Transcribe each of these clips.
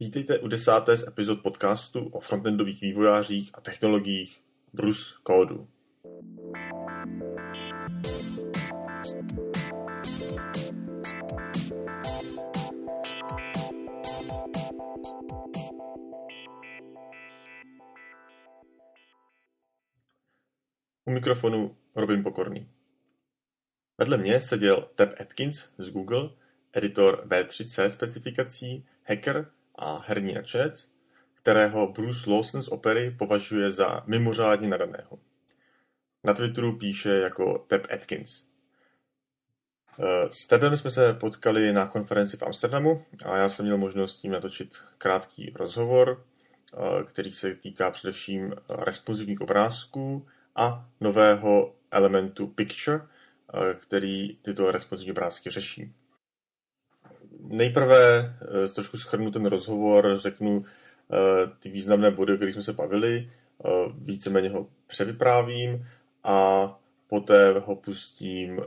Vítejte u desáté z epizod podcastu o frontendových vývojářích a technologiích Bruce Code. U mikrofonu Robin Pokorný. Vedle mě seděl Tab Atkins z Google, editor V3C specifikací, hacker a herní nadšenec, kterého Bruce Lawson z Opery považuje za mimořádně nadaného. Na Twitteru píše jako Tab Atkins. Eh, s Tebem jsme se potkali na konferenci v Amsterdamu a já jsem měl možnost s tím natočit krátký rozhovor, eh, který se týká především responsivních obrázků a nového elementu Picture, eh, který tyto responsivní obrázky řeší. Nejprve eh, trošku schrnu ten rozhovor, řeknu eh, ty významné body, o kterých jsme se bavili, eh, víceméně ho převyprávím a poté ho pustím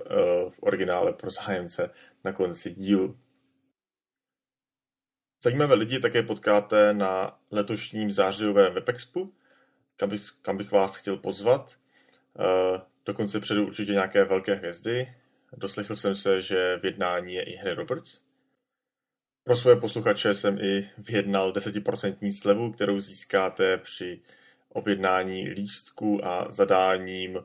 v originále pro zájemce na konci dílu. Zajímavé lidi také potkáte na letošním zářijovém WebExpu, kam bych, kam bych vás chtěl pozvat. Dokonce předu určitě nějaké velké hvězdy. Doslechl jsem se, že v jednání je i Henry Roberts. Pro svoje posluchače jsem i vyjednal 10% slevu, kterou získáte při objednání lístku a zadáním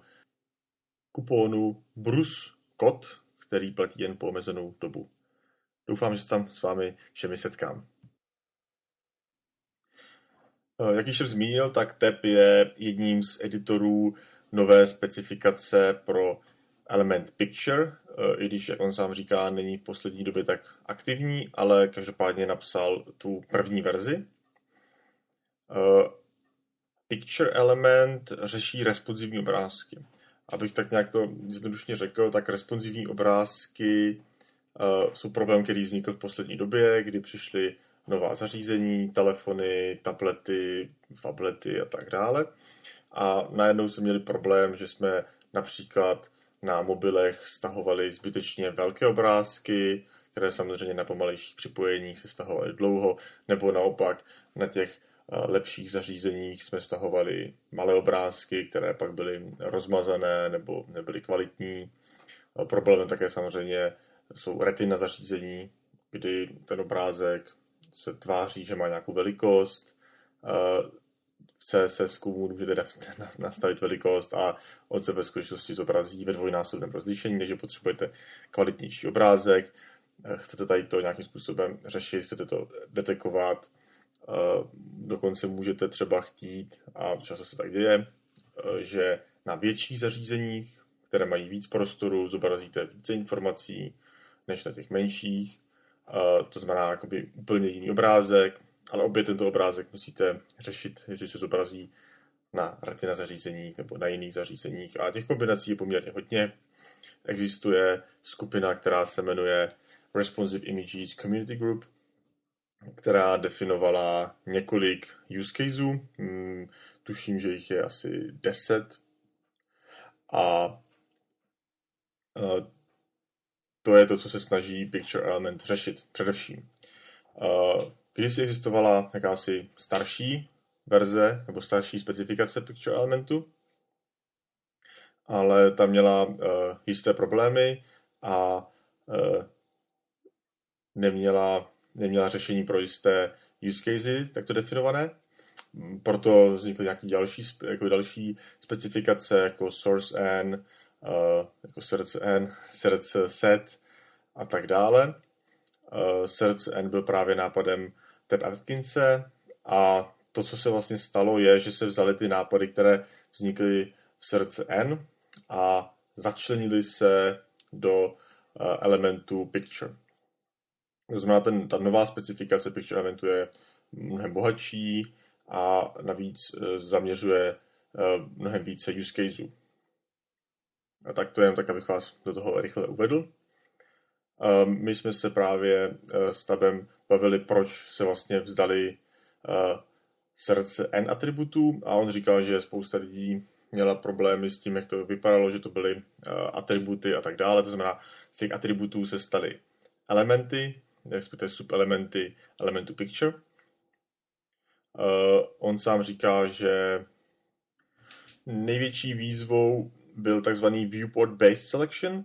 kupónu Brus Kod, který platí jen po omezenou dobu. Doufám, že se tam s vámi všemi setkám. Eh, jak již jsem zmínil, tak TEP je jedním z editorů nové specifikace pro element Picture, i když, jak on sám říká, není v poslední době tak aktivní, ale každopádně napsal tu první verzi. Eh, Picture element řeší responsivní obrázky. Abych tak nějak to zjednodušně řekl, tak responsivní obrázky eh, jsou problém, který vznikl v poslední době, kdy přišly nová zařízení, telefony, tablety, fablety a tak dále. A najednou jsme měli problém, že jsme například na mobilech stahovali zbytečně velké obrázky, které samozřejmě na pomalejších připojeních se stahovaly dlouho, nebo naopak na těch eh, lepších zařízeních jsme stahovali malé obrázky, které pak byly rozmazané nebo nebyly kvalitní. Eh, problémem také samozřejmě jsou retina zařízení, kdy ten obrázek se tváří, že má nějakou velikost, eh, CSS můžete nastavit velikost a on se ve skutečnosti zobrazí ve dvojnásobném rozlišení, takže potřebujete kvalitnější obrázek, eh, chcete tady to nějakým způsobem řešit, chcete to detekovat, eh, dokonce můžete třeba chtít, a často se tak děje, eh, že na větších zařízeních, které mají víc prostoru, zobrazíte více informací než na těch menších. To znamená jakoby úplně jiný obrázek, ale obě tento obrázek musíte řešit, jestli se zobrazí na retina zařízeních nebo na jiných zařízeních. A těch kombinací je poměrně hodně. Existuje skupina, která se jmenuje Responsive Images Community Group, která definovala několik use caseů. Hmm, tuším, že jich je asi 10. A uh, to je to, co se snaží Picture Element řešit především. Kdysi existovala jakási starší verze nebo starší specifikace Picture Elementu, ale ta měla uh, jisté problémy a uh, neměla, neměla řešení pro jisté use casey, takto definované. Proto vznikly nějaké další, jako další specifikace, jako source n, uh, jako srdce n, srdce set a tak dále. Uh, srdce n byl právě nápadem Ted Atkinse a to, co se vlastně stalo, je, že se vzali ty nápady, které vznikly v srdce N a začlenili se do uh, elementu Picture. To znamená, ten, ta nová specifikace Picture elementu je mnohem bohatší a navíc uh, zaměřuje uh, mnohem více use caseů. A tak to jen tak, abych vás do toho rychle uvedl. My jsme se právě s Tabem bavili, proč se vlastně vzdali uh, srdce N atributů a on říkal, že spousta lidí měla problémy s tím, jak to vypadalo, že to byly uh, atributy a tak dále. To znamená, z těch atributů se staly elementy, respektive subelementy elementu picture. on sám říká, že největší výzvou byl takzvaný viewport-based selection,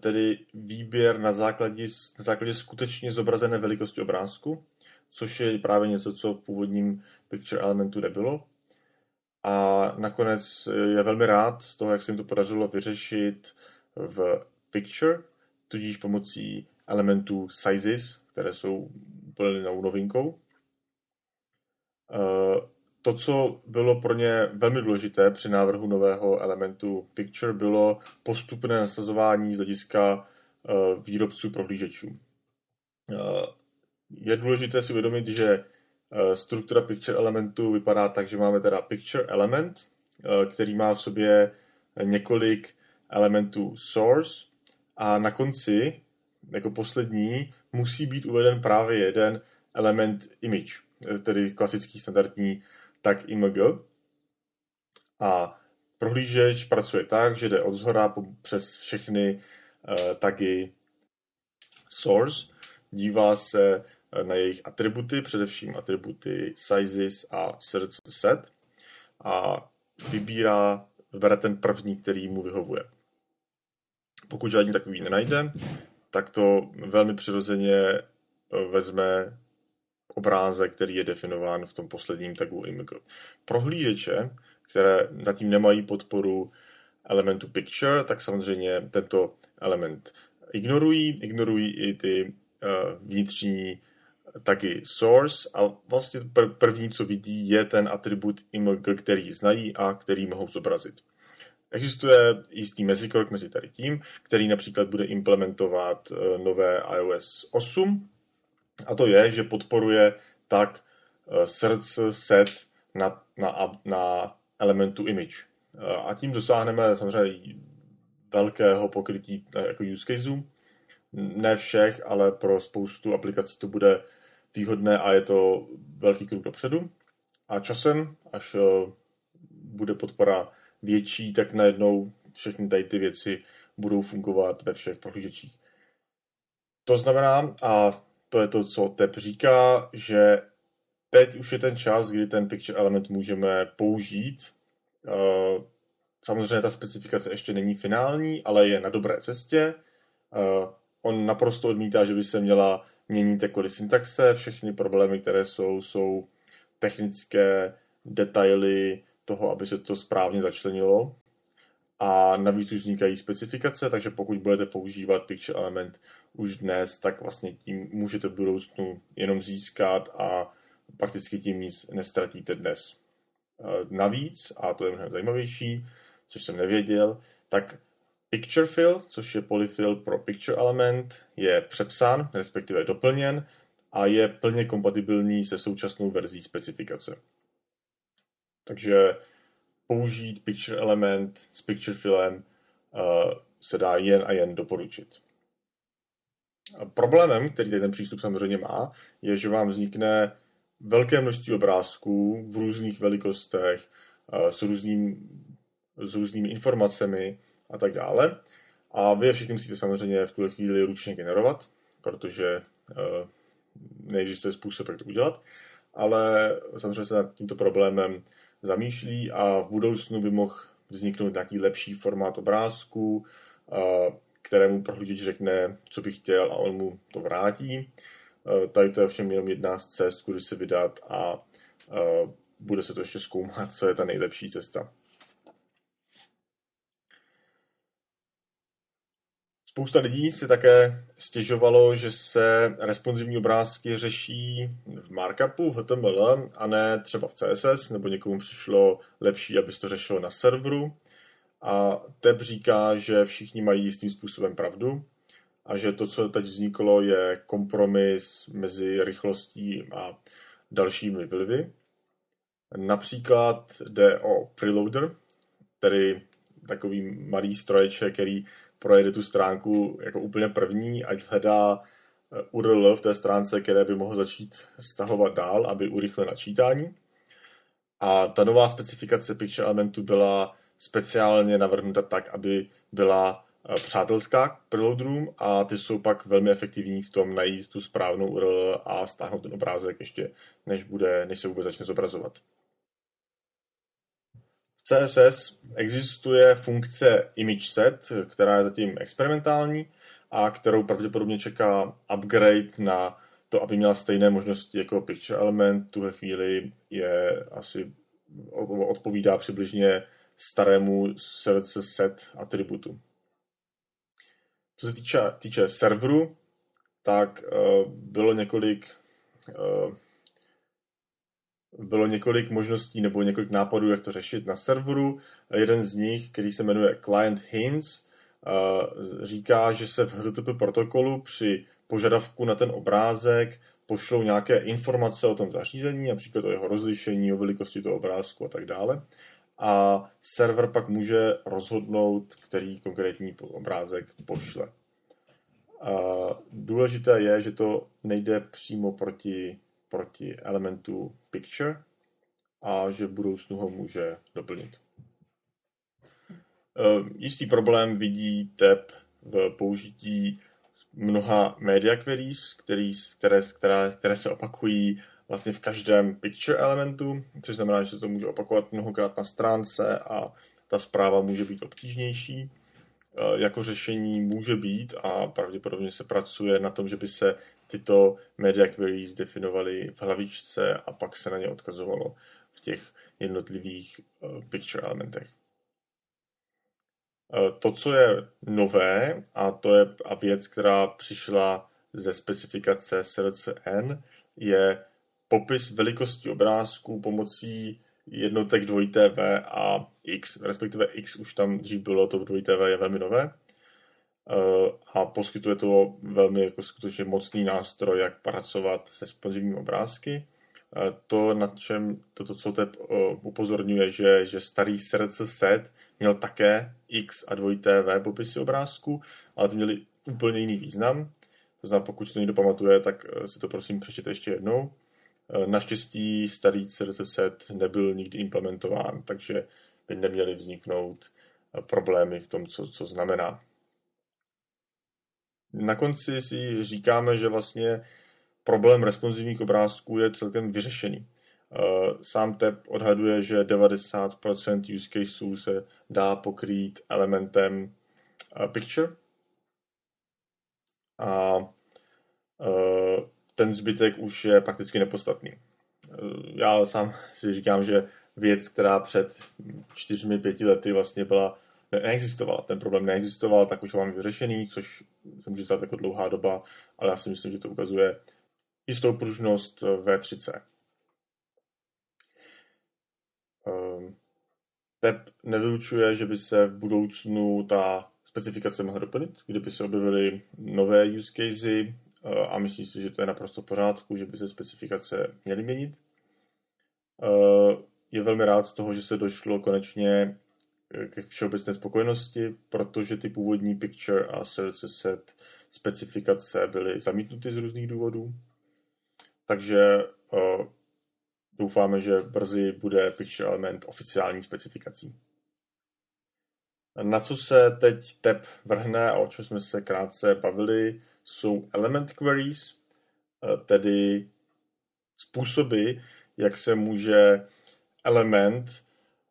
tedy výběr na základě, na základě skutečně zobrazené velikosti obrázku, což je právě něco, co v původním picture elementu nebylo. A nakonec je velmi rád z toho, jak se jim to podařilo vyřešit v picture, tudíž pomocí elementů sizes, které jsou úplně novinkou. Eh, to, co bylo pro ně velmi důležité při návrhu nového elementu Picture, bylo postupné nasazování z hlediska eh, výrobců prohlížečů. Eh, je důležité si uvědomit, že struktura Picture elementu vypadá tak, že máme teda Picture element, který má v sobě několik elementů source a na konci, jako poslední, musí být uveden právě jeden element image, tedy klasický standardní tag img. A prohlížeč pracuje tak, že jde od zhora přes všechny uh, tagy source, dívá se eh, na jejich atributy, především atributy sizes a search set a vybírá, vybere ten první, který mu vyhovuje. Pokud žádný takový nenajde, tak to velmi přirozeně eh, vezme obrázek, který je definován v tom posledním tagu img. Prohlížeče, které zatím nemají podporu elementu picture, tak samozřejmě tento element ignorují, ignorují i ty uh, vnitřní taky source a vlastně první, co vidí, je ten atribut img, který znají a který mohou zobrazit. Existuje jistý mezikrok mezi tady tím, který například bude implementovat eh, nové iOS 8, a to je, že podporuje tak eh, srdce set na, na, na elementu image. Eh, a tím dosáhneme samozřejmě velkého pokrytí jako use caseů. Ne všech, ale pro spoustu aplikací to bude výhodné a je to velký krok dopředu. A časem, až bude podpora větší, tak najednou všechny tady ty věci budou fungovat ve všech prohlížečích. To znamená, a to je to, co TEP říká, že teď už je ten čas, kdy ten picture element můžeme použít. Eh, samozřejmě ta specifikace ještě není finální, ale je na dobré cestě. Eh, on naprosto odmítá, že by se měla měnit jako syntaxe. Všechny problémy, které jsou, jsou technické detaily toho, aby se to správně začlenilo. A navíc už vznikají specifikace, takže pokud budete používat Picture Element už dnes, tak vlastně tím můžete v budoucnu jenom získat a prakticky tím nic nestratíte dnes. E, navíc, a to je mnohem zajímavější, což jsem nevěděl, tak Picture Fill, což je polyfill pro Picture Element, je přepsán, respektive doplněn a je plně kompatibilní se současnou verzí specifikace. Takže použít Picture Element s Picture Fillem uh, se dá jen a jen doporučit. Problémem, který ten přístup samozřejmě má, je, že vám vznikne velké množství obrázků v různých velikostech, uh, s, různým, s různými informacemi a tak dále. A vy je všichni musíte samozřejmě v tuhle chvíli ručně generovat, protože uh, neexistuje způsob, jak to udělat. Ale samozřejmě se nad tímto problémem zamýšlí a v budoucnu by mohl vzniknout nějaký lepší formát obrázku, kterému prohlížeč řekne, co by chtěl a on mu to vrátí. Tady to je všem jenom jedna z cest, kudy se vydat a bude se to ještě zkoumat, co je ta nejlepší cesta. Spousta lidí si také stěžovalo, že se responsivní obrázky řeší v markupu, v HTML a ne třeba v CSS, nebo někomu přišlo lepší, aby se to řešilo na serveru. A Teb říká, že všichni mají jistým způsobem pravdu a že to, co teď vzniklo, je kompromis mezi rychlostí a dalšími vlivy. Například jde o preloader, tedy takový malý stroječek, který projede tu stránku jako úplně první, ať hledá eh, URL v té stránce, které by mohl začít stahovat dál, aby urychlil načítání. A ta nová specifikace Picture Elementu byla speciálně navrhnuta tak, aby byla přátelská k preloaderům a ty jsou pak velmi efektivní v tom najít tu správnou URL a stáhnout ten obrázek ještě, než, bude, než se vůbec začne zobrazovat. V CSS existuje funkce image set, která je zatím experimentální a kterou pravděpodobně čeká upgrade na to, aby měla stejné možnosti jako picture element. tuhle chvíli je asi odpovídá přibližně starému CSS set atributu. Co se týče, týče serveru, tak uh, bylo několik uh, bylo několik možností nebo několik nápadů, jak to řešit na serveru. Jeden z nich, který se jmenuje Client Hints, uh, říká, že se v HTTP protokolu při požadavku na ten obrázek pošlou nějaké informace o tom zařízení, například o jeho rozlišení, o velikosti toho obrázku a tak dále. A server pak může rozhodnout, který konkrétní obrázek pošle. A důležité je, že to nejde přímo proti, proti elementu picture a že v budoucnu ho může doplnit. Jistý problém vidí TEP v použití mnoha media queries, který, které, které, které se opakují vlastně v každém picture elementu, což znamená, že se to může opakovat mnohokrát na stránce a ta zpráva může být obtížnější. E, jako řešení může být a pravděpodobně se pracuje na tom, že by se tyto media queries definovaly v hlavičce a pak se na ně odkazovalo v těch jednotlivých e, picture elementech. Eh, to, co je nové, a to je a věc, která přišla ze specifikace SLCN, je popis velikosti obrázků pomocí jednotek 2TV a X, respektive X už tam dřív bylo, to 2TV je velmi nové eh, a poskytuje to velmi jako skutečně mocný nástroj, jak pracovat se sponsivními obrázky. Eh, to, na čem toto, co TEP upozorňuje, že, že starý srdce set měl také X a 2TV popisy obrázku, ale ty měly úplně jiný význam. To znamená, pokud to někdo pamatuje, tak eh, si to prosím přečtěte ještě jednou. Eh, naštěstí starý CSS nebyl nikdy implementován, takže by neměly vzniknout eh, problémy v tom, co, co znamená. Na konci si říkáme, že vlastně problém responsivních obrázků je celkem vyřešený. Eh, sám TEP odhaduje, že 90% use caseů se dá pokrýt elementem picture. A ten zbytek už je prakticky nepodstatný. Já sám si říkám, že věc, která před čtyřmi, pěti lety vlastně byla, neexistovala, ten problém neexistoval, tak už ho máme vyřešený, což se může stát jako dlouhá doba, ale já si myslím, že to ukazuje jistou pružnost V3C. Ehm, TEP nevylučuje, že by se v budoucnu ta specifikace mohla doplnit, kdyby se objevily nové use casey eh, a myslím si, že to je naprosto v pořádku, že by se specifikace měly měnit. Eh, je velmi rád z toho, že se došlo konečně ke všeobecné spokojenosti, protože ty původní picture a service set specifikace byly zamítnuty z různých důvodů. Takže eh, Doufáme, že brzy bude Picture Element oficiální specifikací. Na co se teď TEP vrhne a o čem jsme se krátce bavili, jsou element queries, eh, tedy způsoby, jak se může element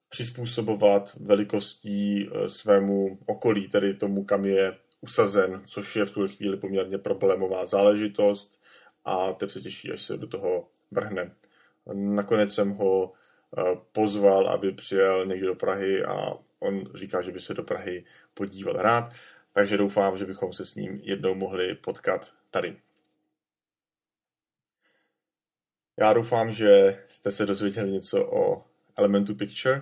přizpůsobovat velikostí eh, svému okolí, tedy tomu, kam je usazen, což je v tuhle chvíli poměrně problémová záležitost a teď se těší, až se do toho vrhne. Nakonec jsem ho eh, pozval, aby přijel někdy do Prahy a on říká, že by se do Prahy podíval rád, takže doufám, že bychom se s ním jednou mohli potkat tady. Já doufám, že jste se dozvěděli něco o Elementu Picture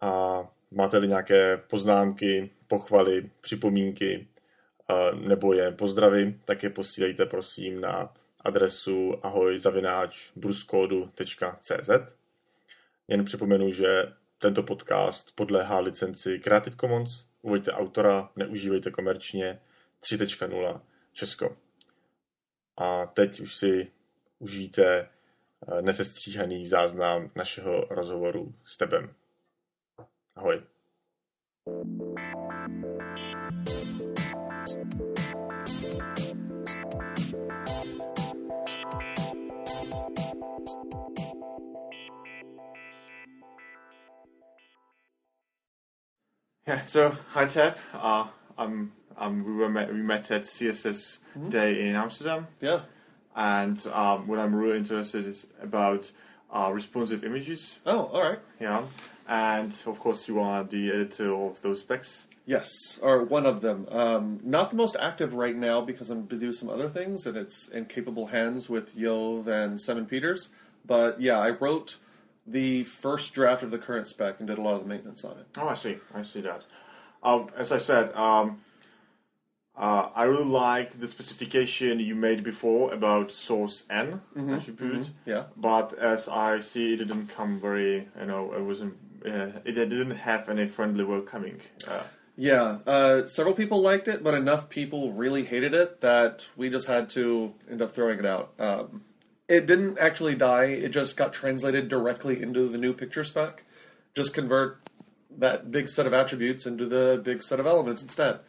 a máte-li nějaké poznámky, pochvaly, připomínky eh, nebo je pozdravy, tak je posílejte prosím na adresu ahoj.bruskodu.cz. Jen připomenu, že tento podcast podléhá licenci Creative Commons, uveďte autora, neužívejte komerčně, 3.0 Česko. A teď už si užijte eh, nesestříhaný záznam našeho rozhovoru s tebem. Ahoj. thank you Yeah, so hi Tab. Uh, I'm, I'm, we, were met, we met at CSS Day in Amsterdam, Yeah. and um, what I'm really interested is about uh, responsive images. Oh, all right. Yeah, and of course you are the editor of those specs. Yes, or one of them. Um, not the most active right now because I'm busy with some other things, and it's in capable hands with Yov and Simon Peters. But yeah, I wrote the first draft of the current spec and did a lot of the maintenance on it. Oh, I see. I see that. Um, as I said, um, uh, I really like the specification you made before about source n attribute. Yeah. But as I see, it didn't come very. You know, it wasn't. Uh, it didn't have any friendly welcoming. Uh, Yeah, uh, several people liked it, but enough people really hated it that we just had to end up throwing it out. Um, it didn't actually die, it just got translated directly into the new picture spec. Just convert that big set of attributes into the big set of elements instead.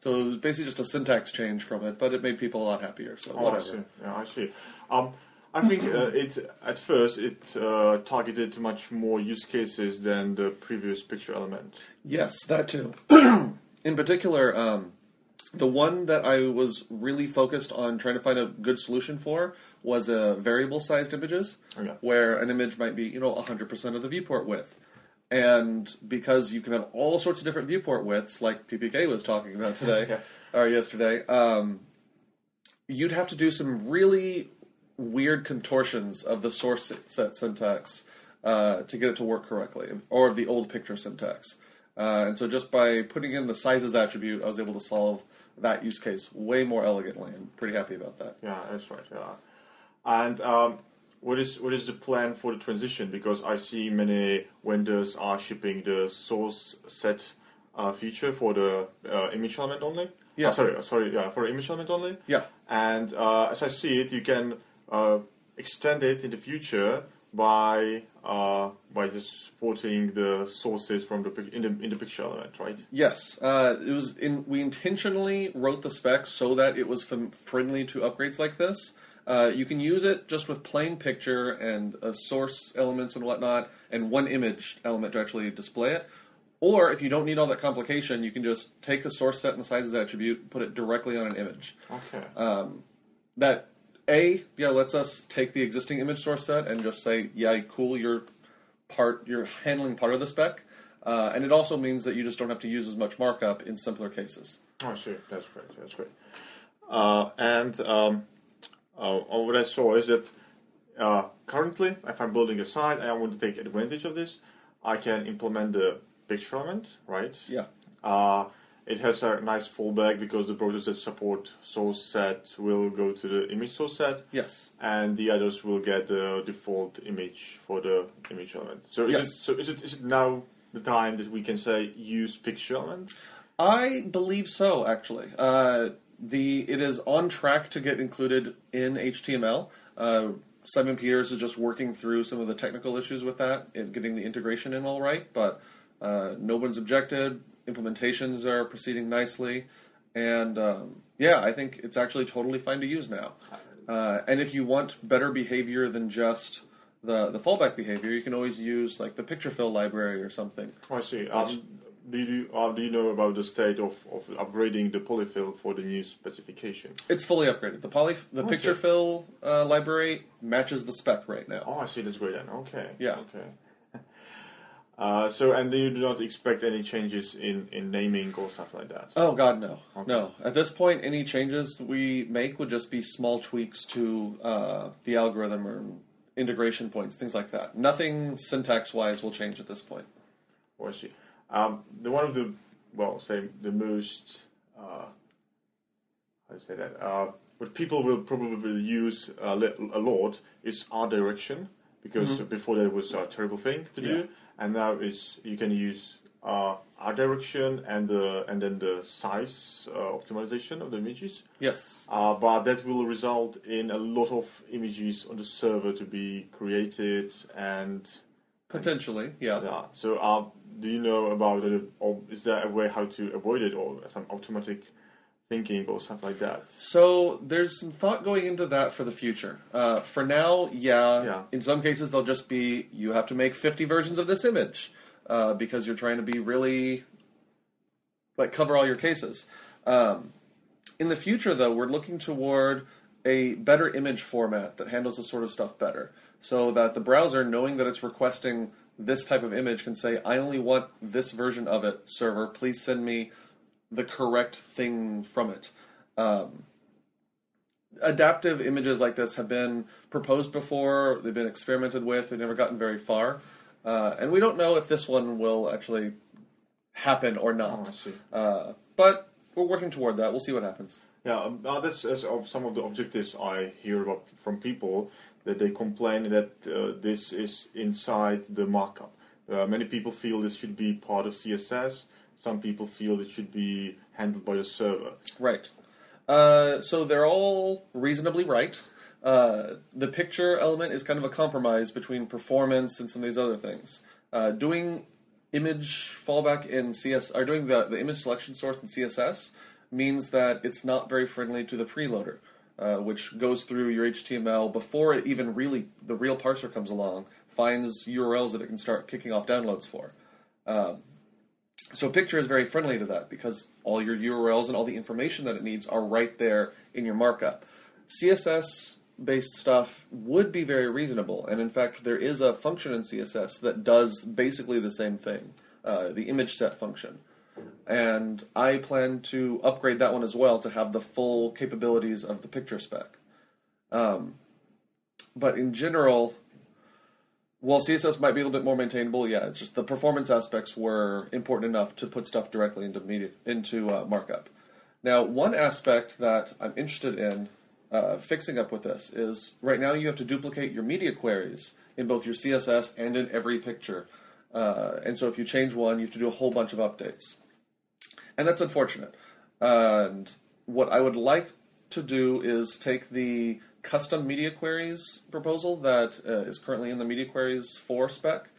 So it was basically just a syntax change from it, but it made people a lot happier, so Oh, I whatever. see. Yeah, I see. Um, I think uh, it at first it uh, targeted much more use cases than the previous picture element. Yes, that too. In particular, um, the one that I was really focused on trying to find a good solution for was uh, variable sized images, Okay. where an image might be, you know, 100% of the viewport width. And because you can have all sorts of different viewport widths, like PPK was talking about today Yeah. or yesterday, um, you'd have to do some really weird contortions of the source set syntax uh, to get it to work correctly, or of the old picture syntax. Uh, and so just by putting in the sizes attribute, I was able to solve that use case way more elegantly. I'm pretty happy about that. Yeah, that's right. Yeah, and um, what is what is the plan for the transition? Because I see many vendors are shipping the source set uh, feature for the uh, image element only. Yeah. Uh, sorry, uh, sorry. Yeah, for image element only. Yeah. And uh, as I see it, you can uh, extend it in the future by uh, by just supporting the sources from the in the in the picture element, right? Yes, uh, it was. In, we intentionally wrote the spec so that it was friendly to upgrades like this. Uh, you can use it just with plain picture and uh, source elements and whatnot, and one image element to actually display it. Or if you don't need all that complication, you can just take a source set and the sizes attribute, put it directly on an image. Okay. Um, that a yeah lets us take the existing image source set and just say yeah cool you're part you're handling part of the spec, uh, and it also means that you just don't have to use as much markup in simpler cases. Oh, see. That's great. That's great. Uh, and um, uh, what I saw is that uh, currently, if I'm building a site and I want to take advantage of this, I can implement the picture element, right? Yeah. It has a nice fallback because the browsers that support source set will go to the image source set, Yes. and the others will get the default image for the image element. So is Yes. it so is it is it now the time that we can say use picture element? I believe so. Actually, uh, the it is on track to get included in HTML. Uh, Simon Peters is just working through some of the technical issues with that and getting the integration in all right. But uh, no one's objected. Implementations are proceeding nicely, and um, yeah, I think it's actually totally fine to use now. Uh, and if you want better behavior than just the the fallback behavior, you can always use like the picture fill library or something. Oh, I see. Um, do you uh, do you know about the state of, of upgrading the polyfill for the new specification? It's fully upgraded. The poly, the Oh, picture fill uh, library matches the spec right now. Oh, I see. That's great then. Okay. Yeah. Okay. Uh, so, and you do not expect any changes in, in naming or stuff like that. Oh God, no, Okay. no. At this point, any changes we make would just be small tweaks to uh, the algorithm or integration points, things like that. Nothing syntax-wise will change at this point. Oh, I see. Um, the one of the well, say the most uh, how to say that uh, what people will probably use a, lot is art direction because before that was a terrible thing to do, and now is you can use uh, direction and the and then the size uh, optimization of the images. Yes. Uh, but that will result in a lot of images on the server to be created and Potentially, yeah. yeah. So, uh, do you know about it, or is there a way how to avoid it, or some automatic thinking or stuff like that. So there's some thought going into that for the future. Uh, for now, yeah, Yeah. In some cases, they'll just be you have to make 50 versions of this image uh, because you're trying to be really like cover all your cases. Um, in the future, though, we're looking toward a better image format that handles this sort of stuff better, so that the browser, knowing that it's requesting this type of image, can say, "I only want this version of it, server. Please send me the correct thing from it." Um, adaptive images like this have been proposed before. They've been experimented with. They've never gotten very far, uh, and we don't know if this one will actually happen or Oh, not. See. Uh, but we're working toward that. We'll see what happens. Yeah, um, uh, that's, that's of some of the objectives I hear about from people that they complain that uh, this is inside the markup. Uh, many people feel this should be part of CSS. Some people feel it should be handled by the server. Right. Uh, so they're all reasonably right. Uh, the picture element is kind of a compromise between performance and some of these other things. Uh, doing image fallback in CS, or doing the, the image selection source in CSS means that it's not very friendly to the preloader, uh, which goes through your HTML before it even really the real parser comes along, finds URLs that it can start kicking off downloads for. Um, so Picture is very friendly to that because all your URLs and all the information that it needs are right there in your markup. CSS based stuff would be very reasonable, and in fact, there is a function in CSS that does basically the same thing, uh, the image set function. And I plan to upgrade that one as well to have the full capabilities of the picture spec. Um, but in general, while CSS might be a little bit more maintainable, yeah, it's just the performance aspects were important enough to put stuff directly into media, into uh, markup. Now, one aspect that I'm interested in uh, fixing up with this is right now you have to duplicate your media queries in both your CSS and in every picture, uh, and so if you change one, you have to do a whole bunch of updates, and that's unfortunate. and what I would like to do is take the custom media queries proposal that uh, is currently in the media queries 4 spec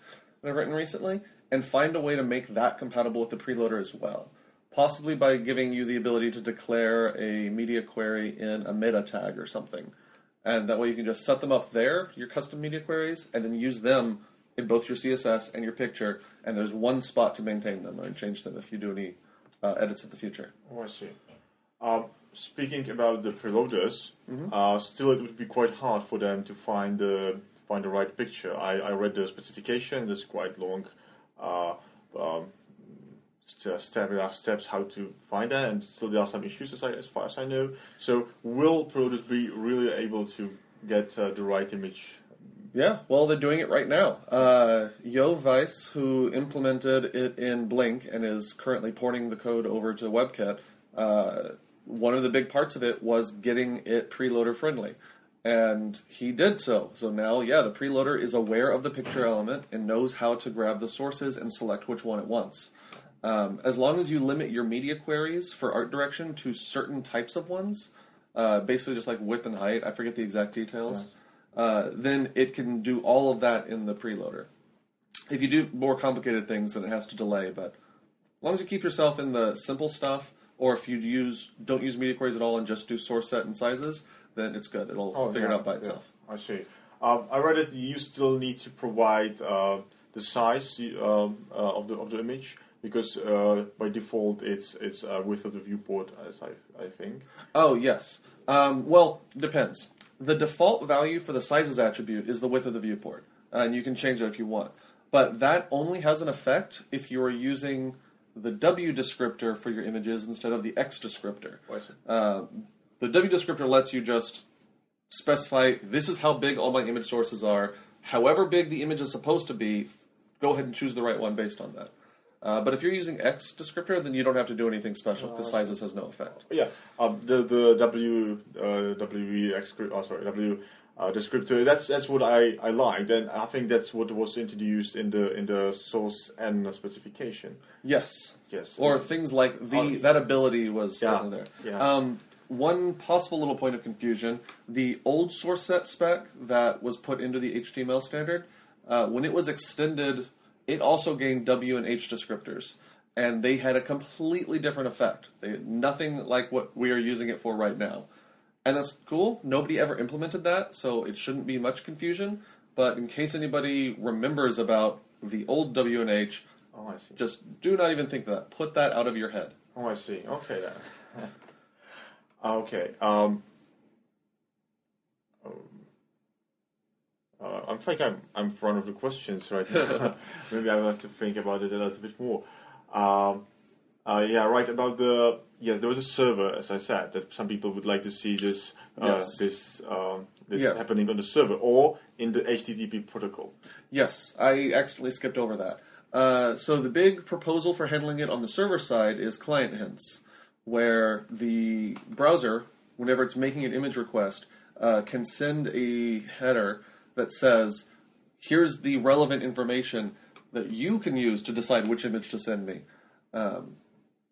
that I've written recently and find a way to make that compatible with the preloader as well. Possibly by giving you the ability to declare a media query in a meta tag or something. And that way you can just set them up there, your custom media queries, and then use them in both your CSS and your picture. And there's one spot to maintain them and change them if you do any uh, edits in the future. Oh, I see. Um, speaking about the preloaders, uh, still it would be quite hard for them to find the find the right picture. I, I read the specification. There's quite long uh, um, st- step there are steps how to find that, and still there are some issues as, I, as far as I know. So will preloaders be really able to get uh, the right image? Yeah, well, they're doing it right now. Uh, Yo Weiss, who implemented it in Blink and is currently porting the code over to WebKit, uh, one of the big parts of it was getting it preloader friendly. And he did so. So now, yeah, the preloader is aware of the picture element and knows how to grab the sources and select which one it wants. Um, as long as you limit your media queries for art direction to certain types of ones, uh, basically just like width and height, I forget the exact details, uh, then it can do all of that in the preloader. If you do more complicated things, then it has to delay. But as long as you keep yourself in the simple stuff, or if you use don't use media queries at all and just do source set and sizes, then it's good. It'll figure it out by yeah, itself. I see. Um, I read that you still need to provide uh, the size um, uh, of the of the image because uh, by default it's it's uh, width of the viewport, as I I think. Oh yes. Um, well, depends. The default value for the sizes attribute is the width of the viewport, and you can change it if you want. But that only has an effect if you are using the W descriptor for your images instead of the X descriptor. It? Uh, the W descriptor lets you just specify this is how big all my image sources are. However big the image is supposed to be, go ahead and choose the right one based on that. Uh, but if you're using X descriptor, then you don't have to do anything special. The sizes has no effect. Yeah, um, the the W uh, oh, sorry W uh, descriptor. That's that's what I, I liked, and I think that's what was introduced in the in the source N specification. Yes. Yes. Or things like the Oh, that ability was Yeah, there. yeah. Um, one possible little point of confusion: the old source set spec that was put into the HTML standard, uh, when it was extended, it also gained W and H descriptors. and they had a completely different effect. They had nothing like what we are using it for right now. And that's cool. Nobody ever implemented that, so it shouldn't be much confusion. But in case anybody remembers about the old WNH, Oh, I see. just do not even think that. Put that out of your head. Oh, I see. Okay then. okay. Um, um, uh, I think I'm I'm in front of the questions right now. Maybe I will have to think about it a little bit more. Um, uh, yeah, right about the yeah. There was a server, as I said, that some people would like to see this uh, Yes. this um, this Yeah. happening on the server or in the HTTP protocol. Yes, I accidentally skipped over that. Uh, so the big proposal for handling it on the server side is client hints, where the browser, whenever it's making an image request, uh, can send a header that says, "Here's the relevant information that you can use to decide which image to send me." Um,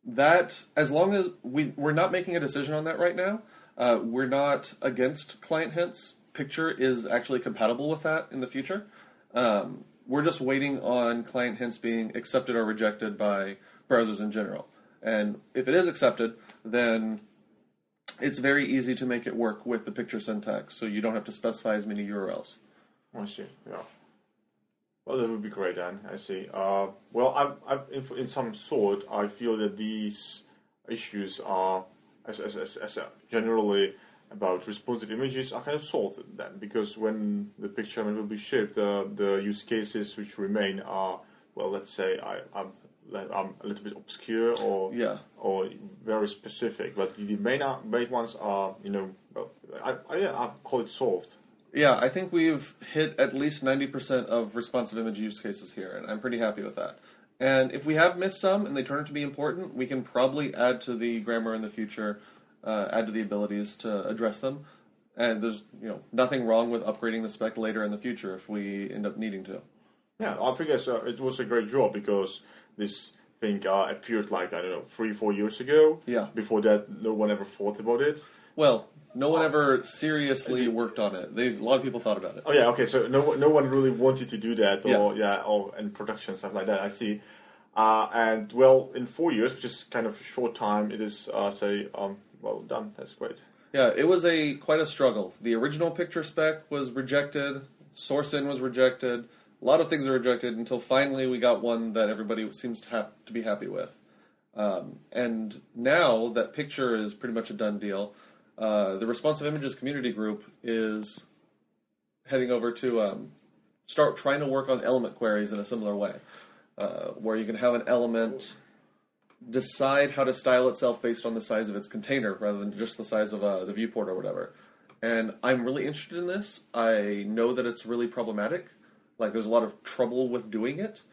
that, as long as we we're not making a decision on that right now, uh, we're not against client hints. Picture is actually compatible with that in the future. Um, we're just waiting on client hints being accepted or rejected by browsers in general. And if it is accepted, then it's very easy to make it work with the picture syntax, so you don't have to specify as many URLs. I see. Yeah. Well, that would be great then. I see. Uh, well, I'm, I'm in, in some sort, I feel that these issues are, as, as, as, as uh, generally about responsive images, are kind of solved then because when the picture will be shipped, uh, the use cases which remain are, well, let's say I, I'm, I'm a little bit obscure or Yeah. or very specific, but the main main ones are, you know, well, I, I, I call it solved. Yeah, I think we've hit at least 90% of responsive image use cases here, and I'm pretty happy with that. And if we have missed some and they turn out to be important, we can probably add to the grammar in the future, uh, add to the abilities to address them. And there's you know nothing wrong with upgrading the spec later in the future if we end up needing to. Yeah, I think uh, it was a great job because this thing uh, appeared like I don't know three, four years ago. Yeah. Before that, no one ever thought about it. Well, no one ever seriously worked on it. They, a lot of people thought about it. Oh yeah, okay. So no, one- no one really wanted to do that, or yeah, or in production stuff like that. I see. Uh, and well, in four years, which is kind of a short time, it is uh, say um, well done. That's great. Yeah, it was a quite a struggle. The original picture spec was rejected. Source in was rejected. A lot of things were rejected until finally we got one that everybody seems to have to be happy with. Um, and now that picture is pretty much a done deal. Uh, the responsive images community group is heading over to um, start trying to work on element queries in a similar way, uh, where you can have an element decide how to style itself based on the size of its container rather than just the size of uh, the viewport or whatever. And I'm really interested in this. I know that it's really problematic. Like, there's a lot of trouble with doing it,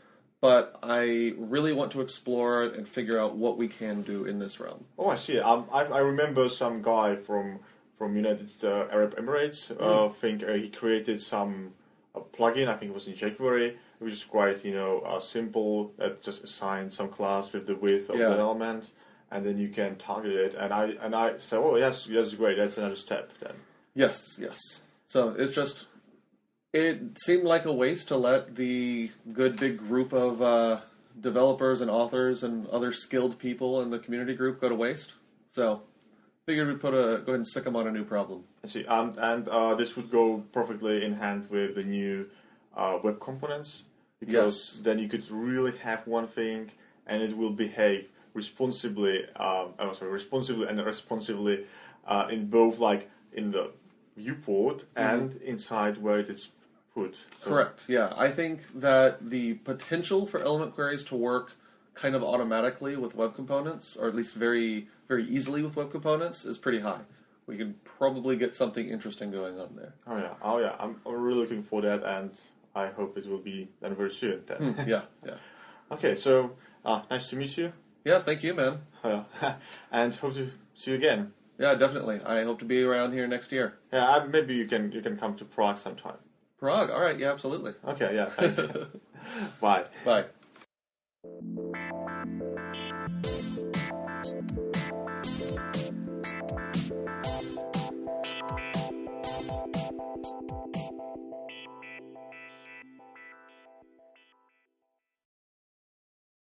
but I really want to explore it and figure out what we can do in this realm. Oh, I see. Um, I, I remember some guy from from United uh, Arab Emirates. Uh, think uh, he created some a plugin. I think it was in jQuery, which is quite you know uh, simple. That just assigns some class with the width of Yeah. the element, and then you can target it. And I and I said, oh yes, that's great. That's another step then. Yes, yes. So it's just, it seemed like a waste to let the good big group of uh, developers and authors and other skilled people in the community group go to waste. So figured we'd put a go ahead and stick them on a new problem. I see. Um, and uh, this would go perfectly in hand with the new uh, web components because Yes. then you could really have one thing and it will behave responsibly. Um, oh, sorry, responsibly and responsively uh, in both like in the viewport and inside where it is put. So- Correct. Yeah, I think that the potential for element queries to work kind of automatically with web components, or at least very very easily with web components, is pretty high. We can probably get something interesting going on there. Oh yeah, oh yeah. I'm, I'm really looking for that, and I hope it will be done very soon. Then. Yeah, yeah, okay, so uh, nice to meet you, yeah. Thank you, man. uh, and hope to see you again. Yeah, definitely. I hope to be around here next year. Yeah, I- maybe you can you can come to Prague sometime. Prague. All right. Yeah, absolutely. Okay, yeah, thanks. Bye. Bye.